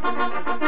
Thank you.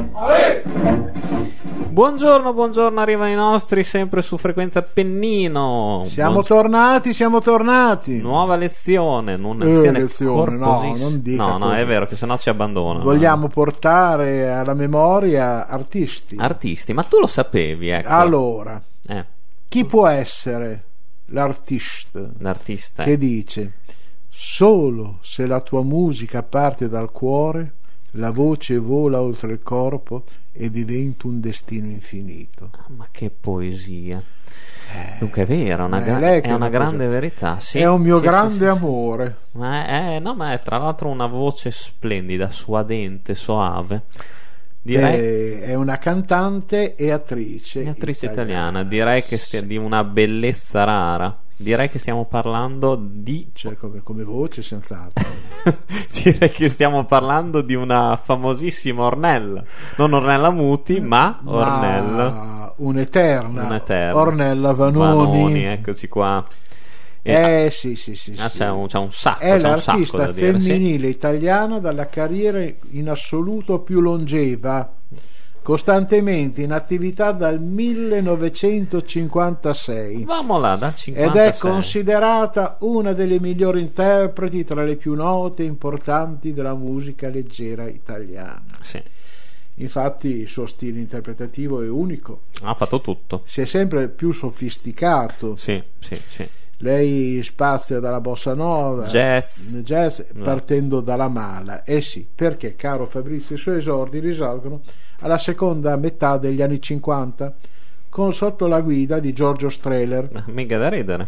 Buongiorno, buongiorno, arrivano i nostri sempre su frequenza Pennino. Siamo Buon- tornati, siamo tornati. Nuova lezione, una Eh, lezione lezione, no, non dica No, no, così. è vero che sennò ci abbandonano. Vogliamo portare alla memoria artisti. Artisti, ma tu lo sapevi, ecco. Allora, Eh, chi può essere l'artista l'artista. che dice solo se la tua musica parte dal cuore, la voce vola oltre il corpo e diventa un destino infinito. Ah, Ma che poesia. Dunque è vero, è una, Eh, gra- è che una grande cosa- verità. sì, È un mio sì, grande sì, amore. Ma è, no, ma è tra l'altro una voce splendida, suadente, soave. Direi Eh, è una cantante e attrice. È attrice italiana, direi che stia di una bellezza rara. Direi che stiamo parlando di. Cioè, come, come voce, senz'altro. direi che stiamo parlando di una famosissima Ornella. Non Ornella Muti, ma Ornella. Un'eterna, Un'eterna. Ornella Vanoni. Vanoni, eccoci qua. E- Eh sì, sì, sì. ah, sì. c'è, un, c'è un sacco, È c'è un sacco l'artista da dire. sì. femminile italiana dalla carriera in assoluto più longeva, costantemente in attività dal 1956 Vamo là, dal ed 56. è considerata una delle migliori interpreti tra le più note e importanti della musica leggera italiana. Sì, Infatti il suo stile interpretativo è unico, ha fatto tutto. si è sempre più sofisticato. Sì, sì, sì. Lei spazia dalla bossa nova, Jazz. jazz, No. partendo dalla mala. Eh sì, perché, caro Fabrizio, i suoi esordi risalgono alla seconda metà degli anni 50, con sotto la guida di Giorgio Strehler, Mica da ridere.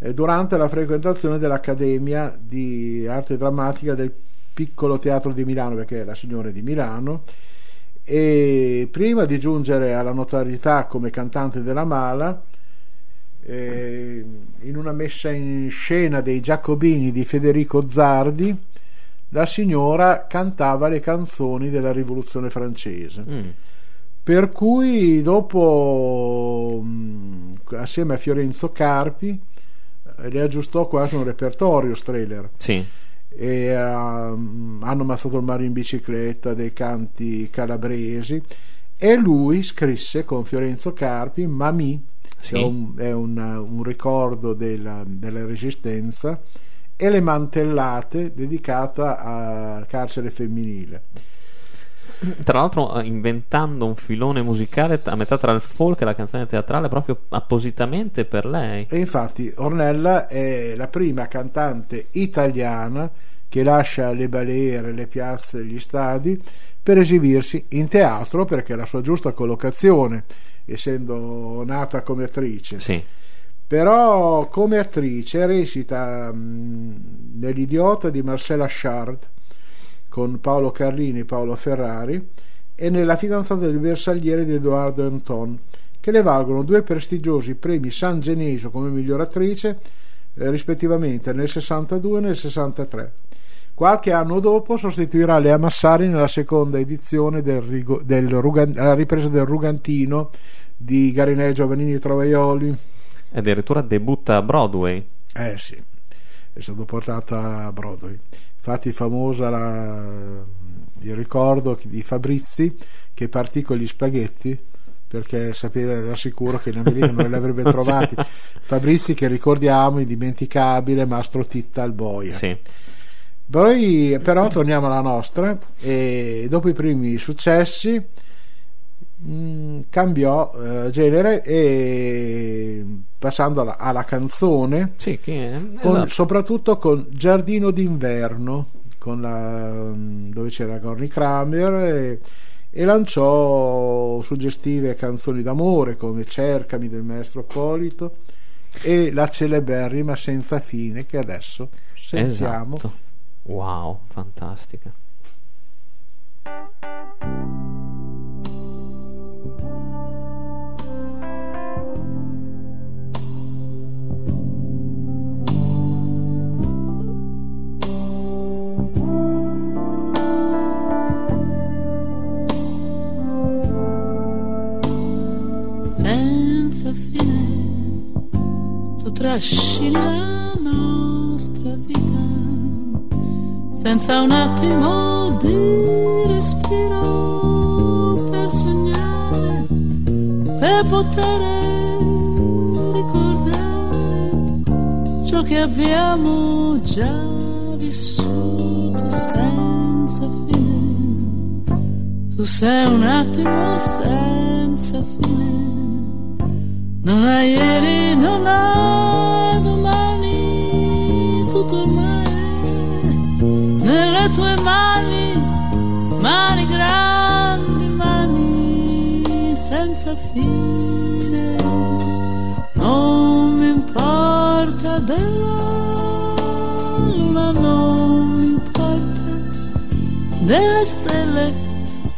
eh, durante la frequentazione dell'Accademia di Arte Drammatica del Piccolo Teatro di Milano, perché è la signora di Milano, e prima di giungere alla notorietà come cantante della Mala, eh, in una messa in scena dei Giacobini di Federico Zardi, la signora cantava le canzoni della rivoluzione francese. Mm. Per cui dopo, mh, assieme a Fiorenzo Carpi, eh, le aggiustò quasi un repertorio Strehler Sì, e ehm, hanno ammazzato il mare in bicicletta, dei canti calabresi e lui scrisse con Fiorenzo Carpi Mamì, Sì. un, è un- un ricordo della, della resistenza, e Le Mantellate, dedicata al carcere femminile. Tra l'altro, eh, inventando un filone musicale a metà tra il folk e la canzone teatrale, proprio appositamente per lei. E infatti Ornella è la prima cantante italiana che lascia le balere, le piazze, gli stadi per esibirsi in teatro perché è la sua giusta collocazione, essendo nata come attrice. Sì, Però come attrice recita mh, nell'Idiota di Marcella Chard con Paolo Carlini e Paolo Ferrari e nella fidanzata del bersagliere di Edoardo Anton che le valgono due prestigiosi premi San Genesio come miglior attrice eh, rispettivamente nel 62 e nel 63. Qualche anno dopo sostituirà Lea Massari nella seconda edizione del, del Rugan- alla ripresa del Rugantino di Garinello Giovannini e Trovaioli. e addirittura debutta a Broadway. Eh sì, è stato portato a Broadway. Infatti famosa la- il ricordo di Fabrizi che partì con gli spaghetti perché sapeva, era sicuro che in America non li avrebbe trovati. Fabrizi che ricordiamo, indimenticabile, Mastro Titta al Boia. Sì. Poi però torniamo alla nostra e dopo i primi successi mh, cambiò eh, genere e passando alla, alla canzone Sì, che con- esatto. soprattutto con Giardino d'inverno con la- dove c'era Gorny Kramer e, e lanciò suggestive canzoni d'amore come Cercami del maestro Polito e la celeberrima senza fine che adesso sentiamo. Esatto. Wow, fantastica. senza fine tu trascini la nostra vita senza un attimo di respiro per sognare per poter ricordare ciò che abbiamo già vissuto senza fine. Tu sei un attimo senza fine. Non ha ieri, non ha domani, tutto ormai nelle tue mani, mani grandi, mani senza fine. Non mi importa della luna, non mi importa delle stelle,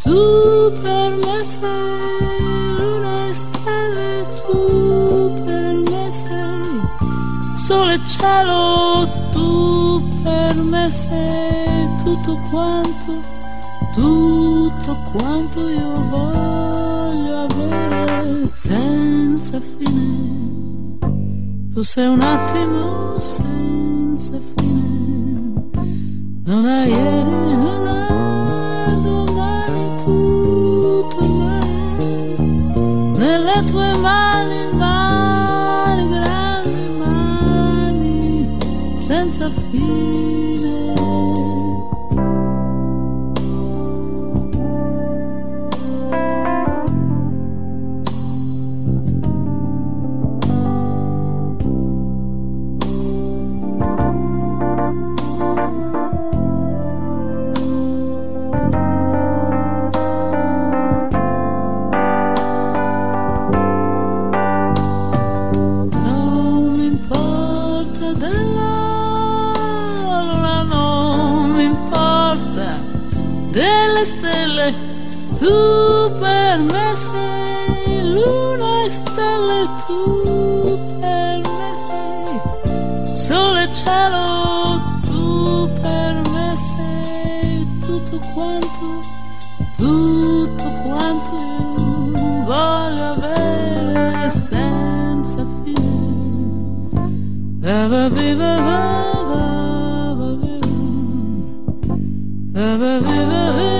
tu per me sei luna e stelle, tu per me sei sole e cielo, tu per me sei tutto quanto, tutto quanto io voglio avere senza fine. Tu sei un attimo senza fine, non hai ieri, non hai domani, tutto è nelle tue mani, mani grandi, mani senza fine. Uh, uh, uh, uh, uh.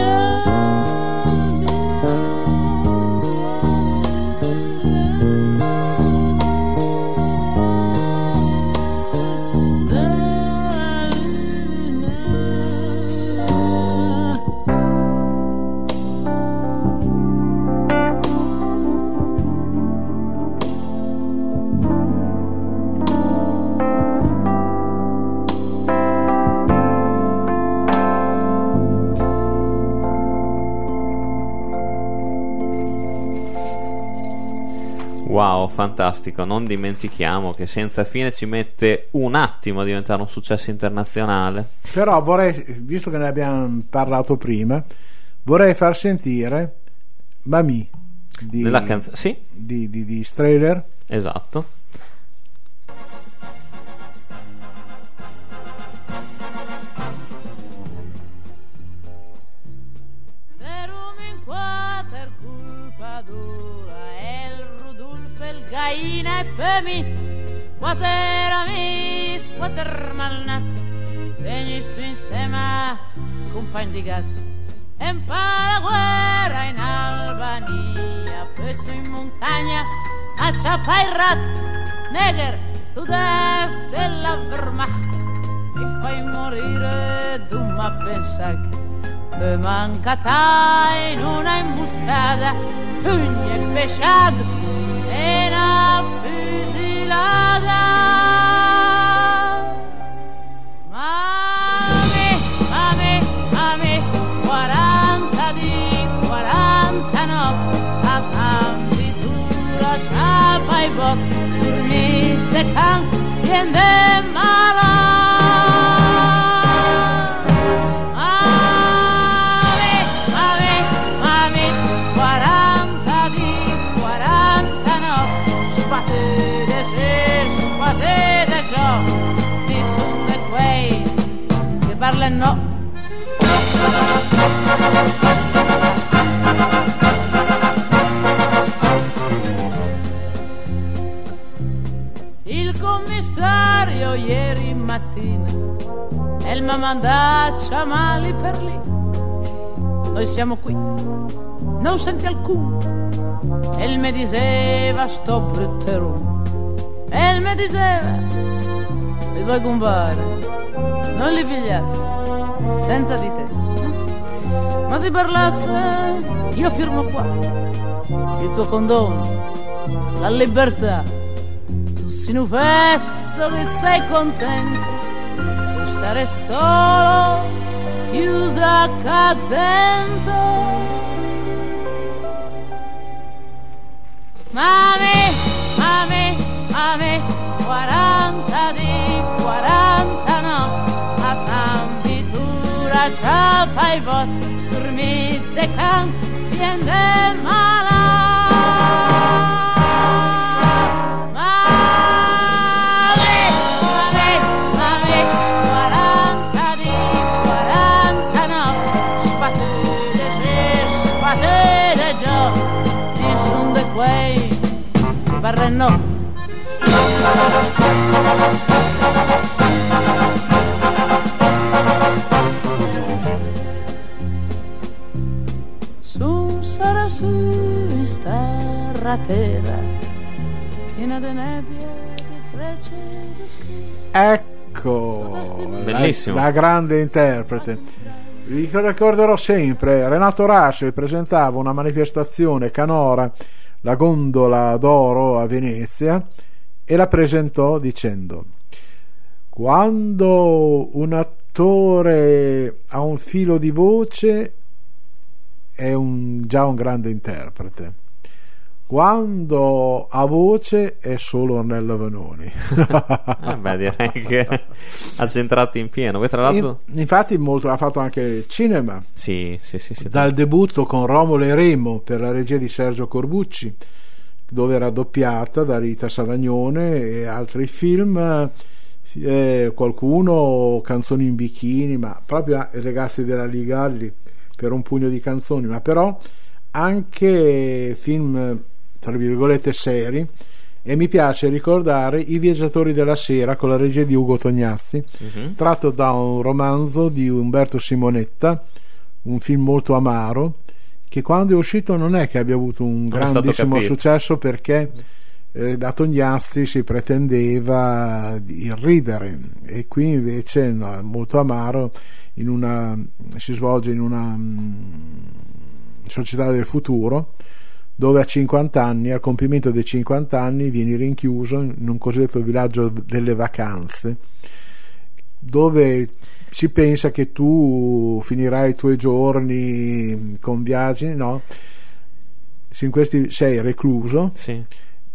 Fantastico. Non dimentichiamo che senza fine ci mette un attimo a diventare un successo internazionale. Però vorrei, visto che ne abbiamo parlato prima, vorrei far sentire Mami di, canzone. Sì, di, di, di Strehler. esatto. Gaina e Pemi Quater amis, quater malnat. Vegni su insieme, compagni di gatti E fa la guerra in Albania Poi su in montagna a Ciapairat Neger, tu desk della Wehrmacht Mi fai morire, tu ma pensa che me mancata in una imboscata, pugni e pesciato op Als aan die toer als haar bot Voor niet de kang in de malam parlen no. Commissario ieri mattina e mi ha mandato a mali per lì. Noi siamo qui, non senti alcuno. E mi diceva sto brutterone. E mi diceva, i tuoi compari, non li pigliassi, senza di te. Ma se parlasse, io firmo qua, il tuo condono, la libertà. Tu si nufesso che sei contento di stare solo, chiusa acá dentro. Mami, mami, mami, 40 di 40 no, a San Vitura c'ha fai vot, dormite can, viene mala. Barrenno. Su sarà su sta terra piena di nebbia, di frecce, di schi. Ecco, Bellissimo. La, la grande interprete. Vi ricorderò sempre, Renato Rassi presentava una manifestazione canora, la gondola d'oro a Venezia, e la presentò dicendo quando un attore ha un filo di voce è un- già un grande interprete quando ha voce è solo Ornella Vanoni Eh beh, direi che ha centrato in pieno. Poi, tra l'altro, In- infatti molto, ha fatto anche cinema sì, sì, sì, sì. dal debutto con Romolo e Remo per la regia di Sergio Corbucci dove era doppiata da Rita Savagnone e altri film eh, qualcuno canzoni in bikini ma proprio i ragazzi della Ligalli per un pugno di canzoni ma però anche film tra virgolette seri e mi piace ricordare I viaggiatori della sera con la regia di Ugo Tognazzi Mhm. tratto da un romanzo di Umberto Simonetta, un film molto amaro, che quando è uscito non è che abbia avuto un Non grandissimo successo perché eh, da Tognazzi si pretendeva di ridere e qui invece no, è molto amaro, in una, si svolge in una mm, società del futuro dove a 50 anni, al compimento dei 50 anni, vieni rinchiuso in un cosiddetto villaggio delle vacanze, dove si pensa che tu finirai i tuoi giorni con viaggi, no? In questi sei recluso Sì.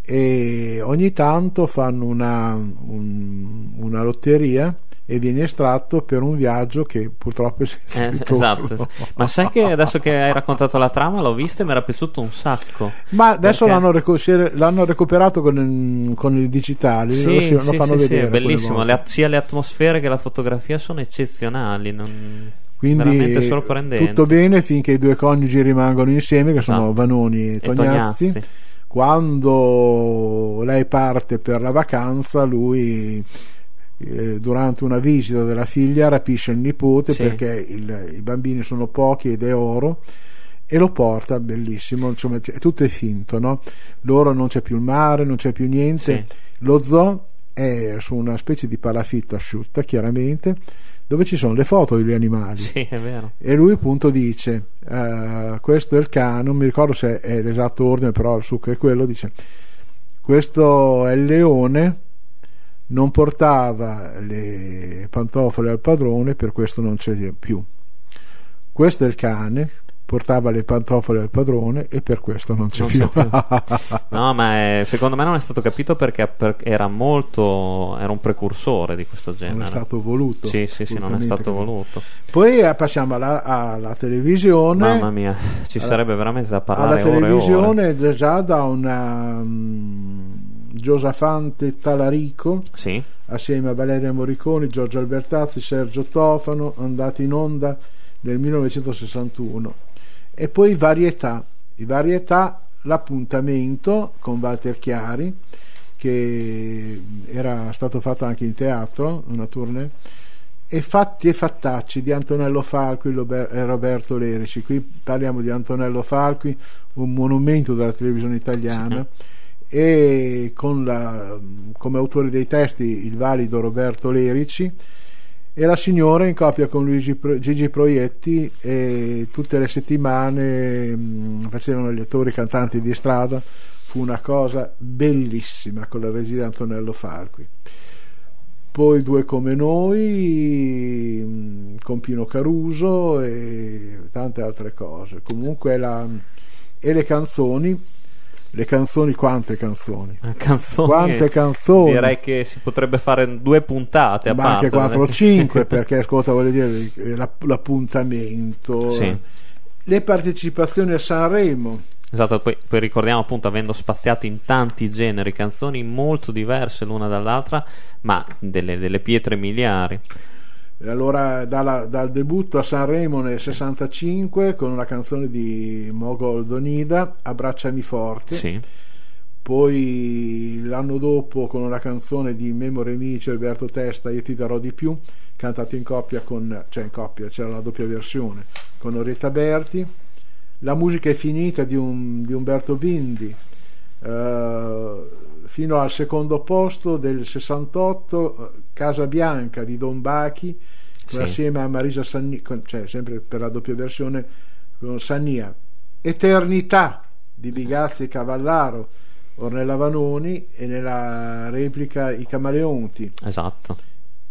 e ogni tanto fanno una, un- una lotteria e vieni estratto per un viaggio che purtroppo è senza Eh, esatto. Ma sai che adesso che hai raccontato la trama l'ho vista e mi era piaciuto un sacco. Ma adesso Perché? l'hanno, recu- è- l'hanno recuperato con, con il digitale, Sì, lo, si- lo sì, fanno sì, sì, vedere. è quelle bellissimo. Le sia le atmosfere che la fotografia sono eccezionali. non- Quindi tutto bene finché i due coniugi rimangono insieme, che sono Esatto. Vanoni e E Tognazzi. Tognazzi. Quando lei parte per la vacanza, lui eh, durante una visita della figlia rapisce il nipote Sì. perché il- i bambini sono pochi ed è oro e lo porta bellissimo insomma c- tutto è finto no? loro non c'è più il mare non c'è più niente Sì. lo zoo è su una specie di palafitto asciutta chiaramente dove ci sono le foto degli animali Sì, è vero. e lui appunto dice eh, questo è il cane non mi ricordo se è l'esatto ordine però il succo è quello dice questo è il leone non portava le pantofole al padrone per questo non c'è più questo è il cane portava le pantofole al padrone e per questo non c'è Non più, c'è No, ma è- secondo me non è stato capito perché per- era molto. Era un precursore di questo genere. non è stato voluto Sì, sì, sì, non è stato voluto. poi eh, passiamo alla, alla televisione Mamma mia, ci Alla- sarebbe veramente da alla parlare ore e ore. televisione già- da una, mm, Giosafante Talarico Sì, assieme a Valeria Morriconi, Giorgio Albertazzi, Sergio Tofano, andati in onda nel 1961. E poi Varietà, i Varietà, l'appuntamento con Walter Chiari, che era stato fatto anche in teatro, una tournée, e Fatti e Fattacci di Antonello Falqui e Roberto Lerici. Qui parliamo di Antonello Falqui, un monumento della televisione italiana. Sì. E la, come autori dei testi il valido Roberto Lerici e la signora in coppia con Luigi, Gigi Proietti e tutte le settimane mh, facevano gli attori cantanti di strada. Fu una cosa bellissima con la regia di Antonello Falqui poi due come noi mh, con Pino Caruso e tante altre cose. Comunque la, e le canzoni le canzoni, quante canzoni? canzoni Quante canzoni? Direi che si potrebbe fare due puntate a Ma parte. anche 4 o 5 perché ascolta, voglio dire, l'appuntamento, Sì. le partecipazioni a Sanremo. Esatto, poi, poi ricordiamo appunto avendo spaziato in tanti generi, canzoni molto diverse l'una dall'altra, ma delle, delle pietre miliari. Allora dalla- dal debutto a Sanremo nel 65 con una canzone di Mogol Donida, Abbracciami forte. Sì, Poi l'anno dopo con una canzone di Memore Amici Alberto Testa, Io ti darò di più, cantata in coppia con, cioè in coppia, c'era la doppia versione, con Orietta Berti. La musica è finita di, un- di Umberto Bindi, eh, fino al secondo posto del 68, eh, Casa Bianca di Don Bachi, Sì. assieme a Marisa Sanni, cioè sempre per la doppia versione con Sannia. Eternità di Bigazzi e Cavallaro, Ornella Vanoni e nella replica I Camaleonti. esatto.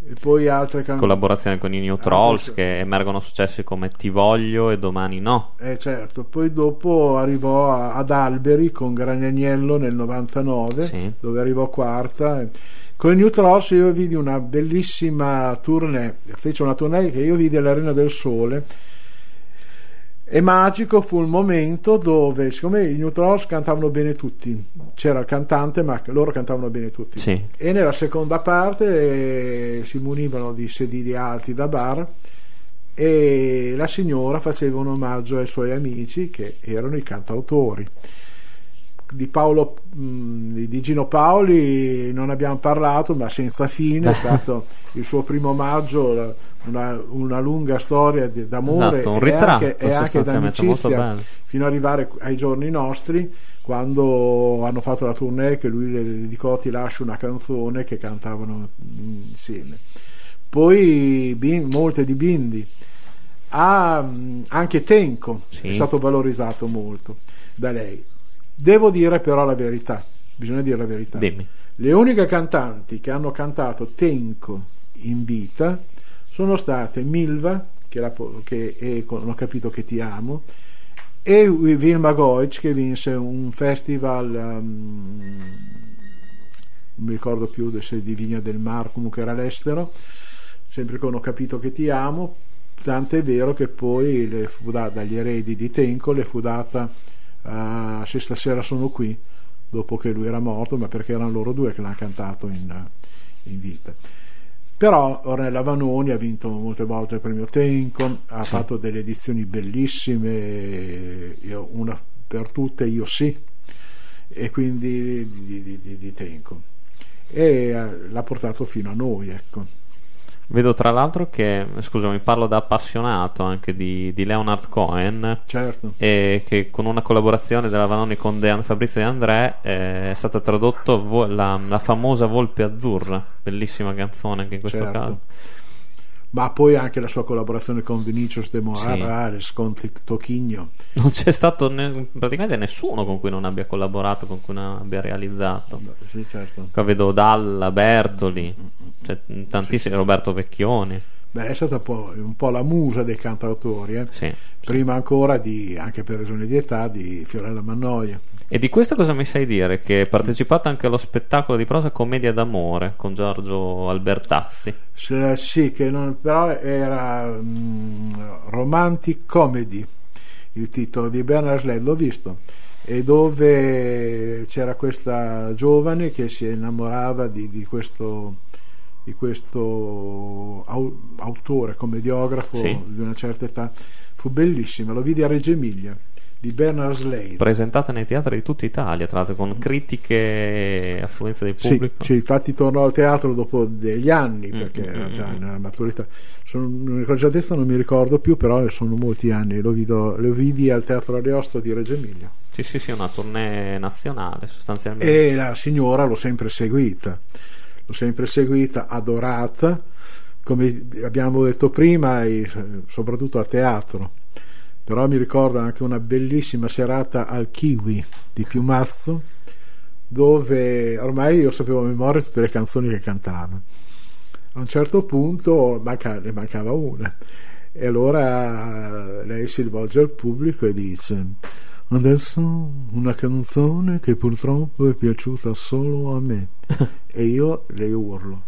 E poi altre canzoni. Collaborazione con i New Ah, Trolls questo- che emergono successi come Ti voglio e Domani no. Eh certo, poi dopo arrivò a- ad Alberi con Granagnello nel 99, Sì. dove arrivò quarta. Con i New Trolls io vidi una bellissima tournée, fece una tournée che io vidi all'Arena del Sole e magico fu il momento dove, siccome i New Trolls cantavano bene tutti, c'era il cantante ma loro cantavano bene tutti. Sì. E nella seconda parte eh, si munivano di sedili alti da bar e la signora faceva un omaggio ai suoi amici che erano i cantautori. Di, Paolo, mh, di Gino Paoli non abbiamo parlato, ma senza fine è stato il suo primo omaggio, una, una lunga storia di- d'amore Esatto, un e ritratto anche, e anche molto d'amicizia fino ad arrivare ai giorni nostri quando hanno fatto la tournée che lui le dedicò Ti lascio una canzone che cantavano insieme poi Bin- molte di Bindi. Ha mh, anche Tenco Sì. è stato valorizzato molto da lei devo dire però la verità bisogna dire la verità Dimmi. le uniche cantanti che hanno cantato Tenco in vita sono state Milva, che, la che è con- ho capito che ti amo, e Vilma Goic che vinse un festival, um, non mi ricordo più se di Vigna del Mar, comunque era all'estero, sempre con Ho capito che ti amo, tant'è vero che poi le fu data dagli eredi di Tenco, le fu data a Se stasera sono qui, dopo che lui era morto, ma perché erano loro due che l'hanno cantato in, in vita. Però Ornella Vanoni ha vinto molte volte il premio Tencon, ha Sì. fatto delle edizioni bellissime, una per tutte, io sì, e quindi di, di, di, di Tencon. E eh, l'ha portato fino a noi, ecco. Vedo tra l'altro che, scusami, parlo da appassionato anche di, di Leonard Cohen. Certo. E che con una collaborazione della Vanoni con De- Fabrizio De André eh, è stata tradotto vo- la, la famosa Volpe Azzurra, bellissima canzone anche in questo Certo. caso. Ma poi anche la sua collaborazione con Vinicius de Sì. Morales, con Tocchigno. Non c'è stato ne- praticamente nessuno con cui non abbia collaborato, con cui non abbia realizzato. Sì, certo. Qua vedo Dalla, Bertoli, cioè, tantissimi, Roberto Vecchioni. Beh, è stata un po', un po' la musa dei cantautori, eh. Sì. prima ancora di, anche per ragioni di età, di Fiorella Mannoia. E di questo cosa mi sai dire? Che è partecipato anche allo spettacolo di prosa Commedia d'amore con Giorgio Albertazzi. Sì, che non, però era mm, Romantic Comedy, il titolo di Bernard Sled, l'ho visto. e dove c'era questa giovane che si innamorava di, di questo, di questo au- autore, commediografo Sì. di una certa età. Fu bellissima, lo vidi a Reggio Emilia di Bernard Slade. presentata nei teatri di tutta Italia, tra l'altro con critiche affluenza del Sì, pubblico. sì, infatti tornò al teatro dopo degli anni perché Mm, era mm, già mm. nella maturità. Sono, un'incoraggiatezza non mi ricordo più, però sono molti anni. Lo, vido- lo vidi al teatro Ariosto di Reggio Emilia. Sì, sì, sì, una tournée nazionale sostanzialmente. E la signora l'ho sempre seguita, l'ho sempre seguita, adorata, come abbiamo detto prima, e soprattutto a teatro. Però mi ricordo anche una bellissima serata al Kiwi di Piumazzo, dove ormai io sapevo a memoria tutte le canzoni che cantava. A un certo punto manca- ne mancava una. E allora eh, lei si rivolge al pubblico e dice: Adesso una canzone che purtroppo è piaciuta solo a me. e io le urlo: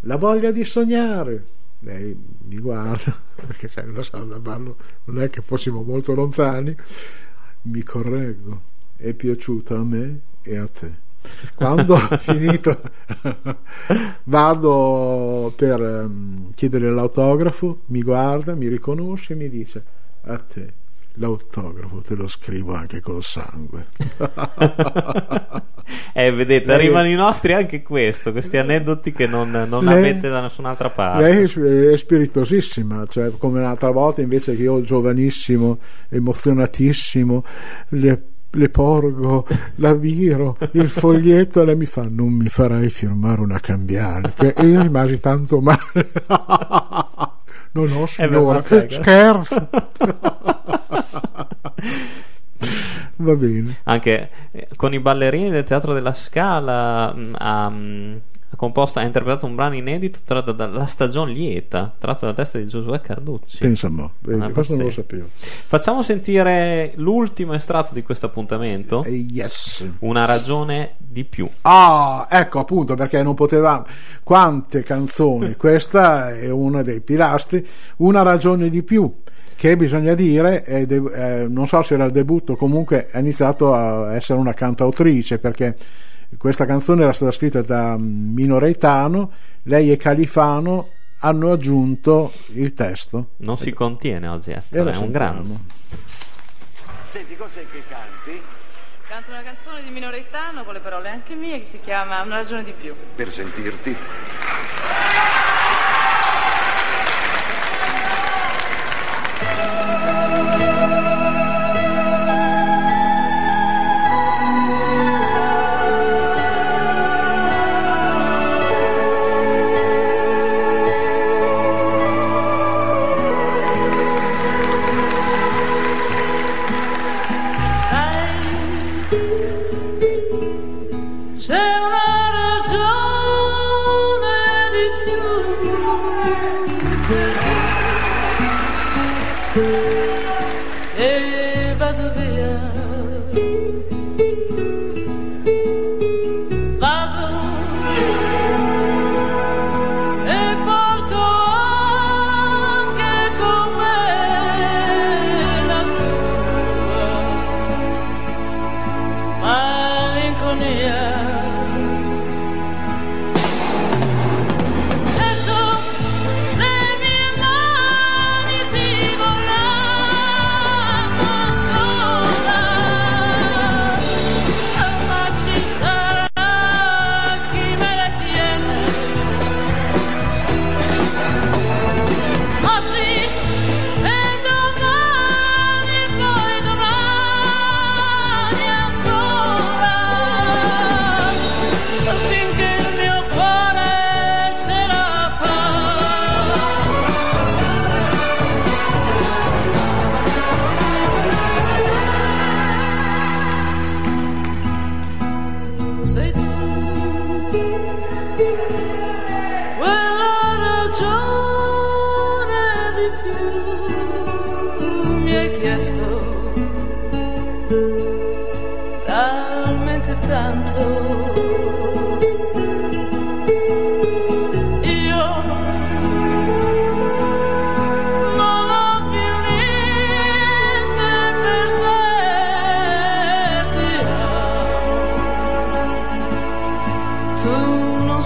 La voglia di sognare. Lei mi guarda, perché sai, lo so, da ballo non è che fossimo molto lontani. Mi correggo: È piaciuta a me e a te. Quando ho finito, vado per ehm, chiedere l'autografo, mi guarda, mi riconosce e mi dice: A te l'autografo te lo scrivo anche col sangue. Eh, vedete, Lei- arrivano i nostri anche questo, questi aneddoti che non, non Lei- avete da nessun'altra parte. Lei è sp- è spiritosissima, cioè come un'altra volta invece che io giovanissimo, emozionatissimo, le, le porgo, la viro, il foglietto e lei mi fa non mi farai firmare una cambiale Che- e io rimasi tanto male. beh, ma signora, scherzo. Va bene. Anche eh, con i ballerini del Teatro della Scala mh, ha, mh, ha interpretato un brano inedito tratto dalla stagione lieta, tratto dalla testa di Giosuè Carducci. Pensa mo, vedi, Ah, questo non lo sapevo. Facciamo sentire l'ultimo estratto di questo appuntamento. Eh, yes. Una ragione di più. Ah, ecco appunto perché non potevamo. Quante canzoni, questa è uno dei pilastri. Una ragione di più, che bisogna dire, è de- eh, non so se era il debutto, comunque ha iniziato a essere una cantautrice perché questa canzone era stata scritta da Mino Reitano, lei e Califano hanno aggiunto il testo. Non si contiene oggi, E Ettore, lo è un grande. Senti, cos'è che canti? Canto una canzone di Minoretano con le parole anche mie che si chiama Una ragione di più. Per sentirti?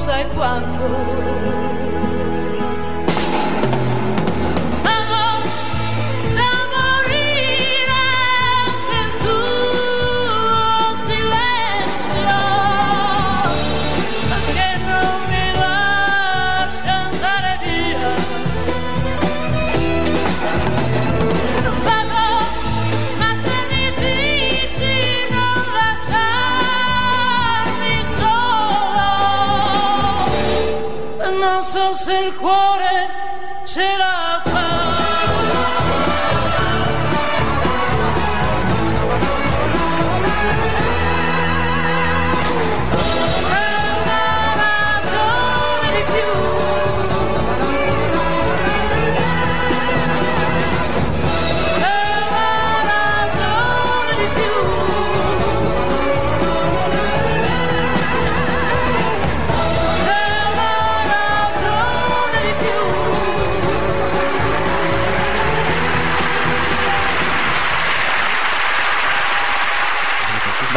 在光头。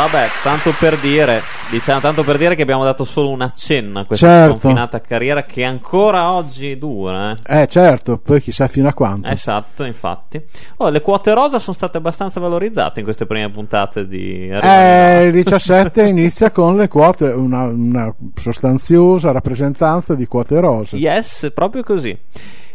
Vabbè, tanto per dire, diciamo, tanto per dire che abbiamo dato solo un accenno a questa Certo. confinata carriera che ancora oggi dura. eh. Eh certo, poi chissà fino a quanto. Esatto, infatti. Oh, le quote rosa sono state abbastanza valorizzate in queste prime puntate di Eh, il 17 inizia con le quote, una, una sostanziosa rappresentanza di quote rose. Yes, proprio così.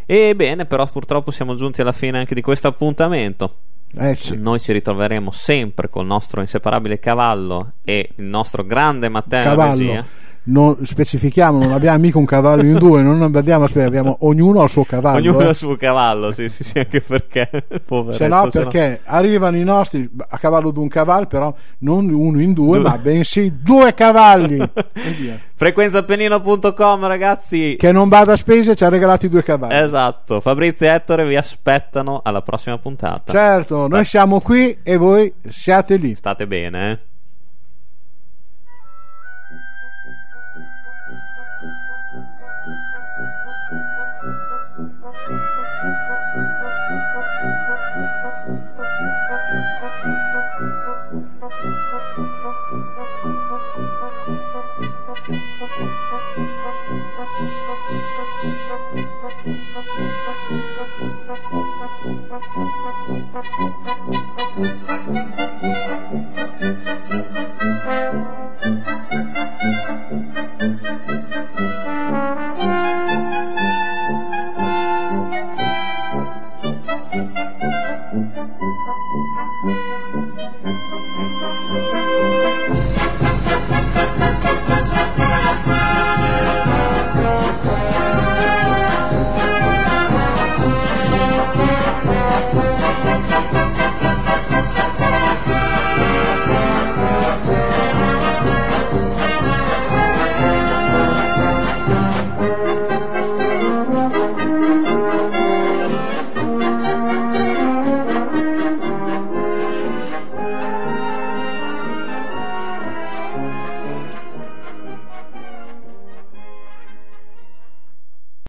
Ebbene, però purtroppo siamo giunti alla fine anche di questo appuntamento. Eh sì. Noi ci ritroveremo sempre col nostro inseparabile cavallo e il nostro grande Matteo Cavallo. regia. Non, specifichiamo, non abbiamo mica un cavallo in due, non abbiamo, aspetta, abbiamo ognuno ha il suo cavallo. Ognuno eh. ha il suo cavallo, sì, sì, sì, anche perché poveretto, Se no, se no- perché arrivano i nostri a cavallo di un cavallo, però non uno in due, Due. ma bensì due cavalli. Via. Frequenzapenino.com ragazzi. che non bada a spese ci ha regalato i due cavalli. Esatto, Fabrizio e Ettore vi aspettano alla prossima puntata. Certo, noi siamo qui e voi siate lì. State bene, eh. Thank you.